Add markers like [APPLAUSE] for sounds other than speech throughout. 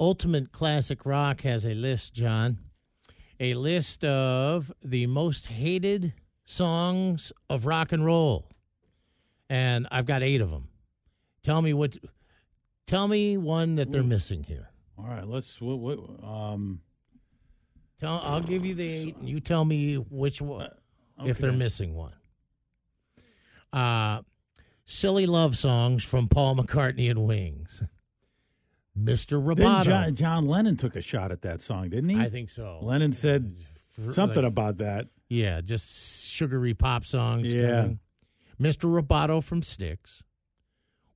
Ultimate Classic Rock has a list, John. A list of the most hated songs of rock and roll. And I've got eight of them. Tell me what. Tell me one that they're missing here. All right, let's. What, what, um, Tell. I'll give you the eight, and you tell me which one if they're missing one. Uh, silly love songs from Paul McCartney and Wings. Mr. Roboto. John, John Lennon took a shot at that song, didn't he? I think so. Lennon said For- something like- about that. Yeah, just sugary pop songs. Yeah. coming. Mr. Roboto from Styx.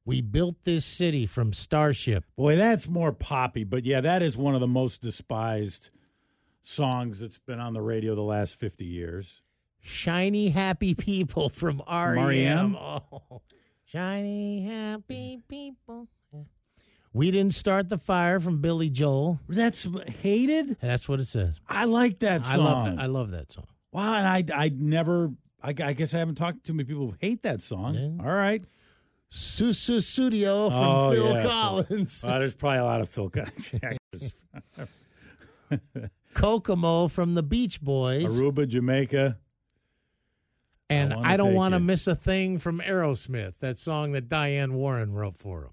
We built this city from Starship. Boy, that's more poppy, but yeah, that is one of the most despised songs that's been on the radio the last 50 years. Shiny happy people from REM. R.E.M.? Oh, shiny happy people. We didn't start the fire from Billy Joel. That's hated? That's what it says. I like that I song. love that. I love that song. wow, and I I never I, I guess I haven't talked to too many people who hate that song. Yeah. All right. Sussudio from Oh, Phil yeah. Collins. Well, there's probably a lot of Phil Collins. [LAUGHS] Kokomo from the Beach Boys. Aruba, Jamaica. and I I, don't want to miss a thing from Aerosmith, that song that Diane Warren wrote for them.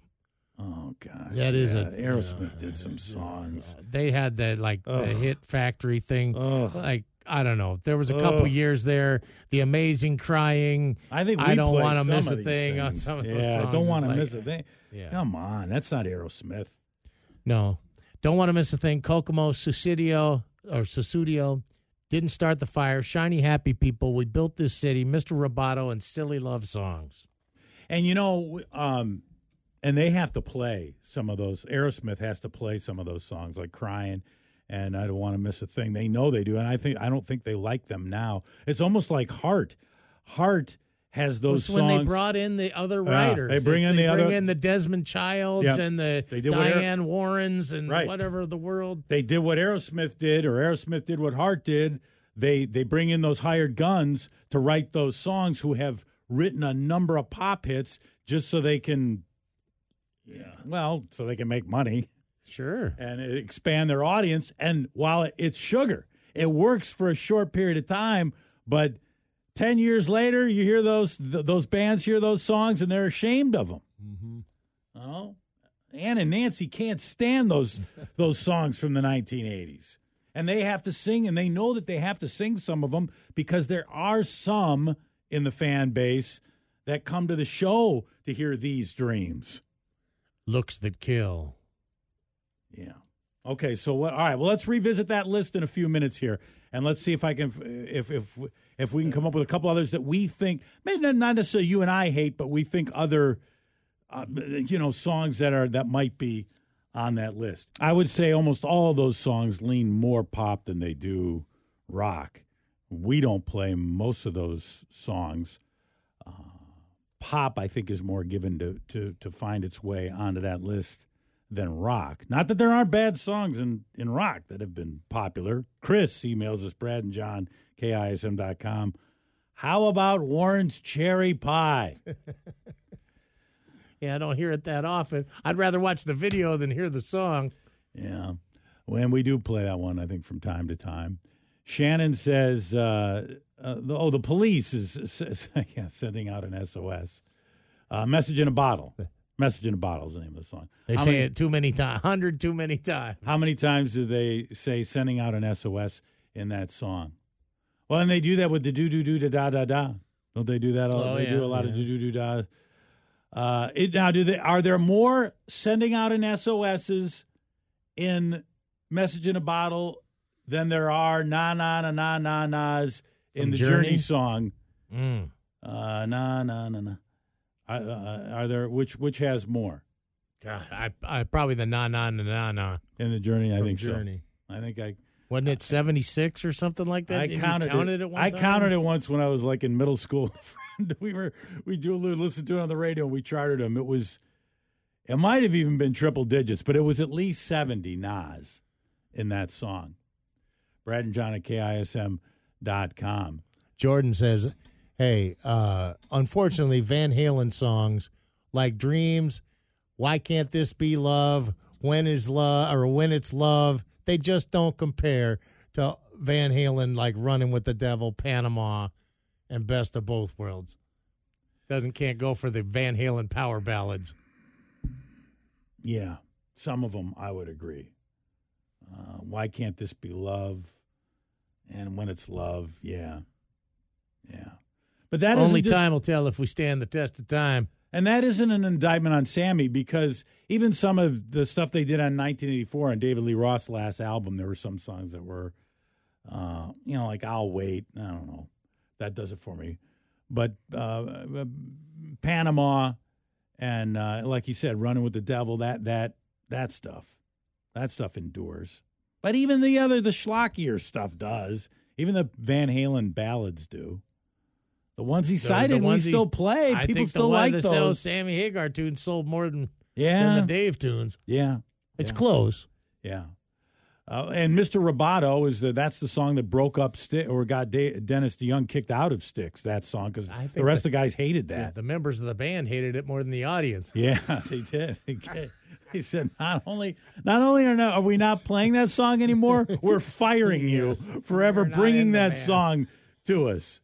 Oh gosh. That is yeah, a- Aerosmith did some songs. They had that like the hit factory thing. Ugh. Like I don't know. There was a couple Ugh. years there. The amazing crying. I think we I don't want to miss a thing on some of those Yeah, I don't want to like- miss a thing. Yeah. Come on, that's not Aerosmith. No, don't want to miss a thing. Kokomo, Susidio or Susudio didn't start the fire. Shiny happy people. We built this city. Mr. Roboto and silly love songs. And you know, um, and they have to play some of those. Aerosmith has to play some of those songs, like "Crying" and "I Don't Want to Miss a Thing." They know they do, and I think I don't think they like them now. It's almost like Heart. Heart has those was when they brought in the other uh, Yeah, writers. they bring It's- in they the bring other- in the Desmond Childs Yep. and the They did what Aer- Diane Warrens and Right. whatever the world. they did what Aerosmith did, or Aerosmith did what Heart did. They they bring in those hired guns to write those songs who have written a number of pop hits just so they can, yeah, well, so they can make money Sure. and expand their audience. And while it's sugar, it works for a short period of time, but ten years later, you hear those th- those bands hear those songs and they're ashamed of them. Mm-hmm. Oh, Ann and Nancy can't stand those [LAUGHS] those songs from the 1980s, and they have to sing, and they know that they have to sing some of them because there are some in the fan base that come to the show to hear these dreams. Looks that kill. Yeah. Okay. So what? All right. Well, let's revisit that list in a few minutes here, and let's see if I can, if if if we can come up with a couple others that we think, maybe not necessarily you and I hate, but we think other, uh, you know, songs that are that might be on that list. I would say almost all those songs lean more pop than they do rock. We don't play most of those songs. Pop, I think, is more given to to to find its way onto that list than rock. Not that there aren't bad songs in, in rock that have been popular. Chris emails us, Brad and John, KISM.com. How about Warrant's Cherry Pie? [LAUGHS] Yeah, I don't hear it that often. I'd rather watch the video than hear the song. Yeah. When we do play that one, I think from time to time. Shannon says, uh, uh, the, oh, the police is, is [LAUGHS] yeah, sending out an SOS. Uh, message in a bottle. Message in a bottle is the name of the song. They How say many- it too many times, [LAUGHS] hundred too many times. How many times do they say sending out an SOS in that song? Well, and they do that with the do do do da da da da. Don't they do that? Oh, they yeah, do a lot of do do do da. Uh, it, now, do they? Are there more sending out an SOSs in message in a bottle than there are na na na na na nas in From the Journey? Journey song? Mm. Uh, na na na na. Uh, uh, are there which which has more God, I, I probably the na na na na na. in the Journey? I from think Journey. so. I think I Wasn't it seventy six or something like that? I Did counted, counted it. it. I time? counted it once when I was like in middle school. [LAUGHS] we were we do listen to it on the radio and we charted them. It was it might have even been triple digits, but it was at least seventy Nas in that song. Brad and John at KISM.com. Jordan says, "Hey, uh, unfortunately, Van Halen songs like Dreams, Why Can't This Be Love, When is Love or When It's Love, they just don't compare to Van Halen like Running with the Devil, Panama, and Best of Both Worlds. Doesn't can't go for the Van Halen power ballads. Yeah, some of them I would agree. Uh, why can't this be love? And when it's love, yeah, yeah. But that only time will tell if we stand the test of time. And that isn't an indictment on Sammy because even some of the stuff they did on 1984 on David Lee Roth's last album, there were some songs that were, uh, you know, like "I'll Wait." I don't know, that does it for me. But uh, Panama and uh, like you said, "Running with the Devil," that that that stuff, that stuff endures. But even the other, the schlockier stuff does. Even the Van Halen ballads do. The ones he cited, the, ones we still play. I People still like those. Sell Sammy Hagar tunes sold more than yeah than the Dave tunes. Yeah, it's yeah. close. Yeah. Uh, and Mr. Roboto is the that's the song that broke up Sti- or got De- Dennis DeYoung kicked out of Styx. That song because the rest the, of the guys hated that. Yeah, the members of the band hated it more than the audience. Yeah, [LAUGHS] they did. [LAUGHS] They, did. [LAUGHS] they said not only not only are, not, are we not playing that song anymore, we're firing you for ever bringing that band. song to us.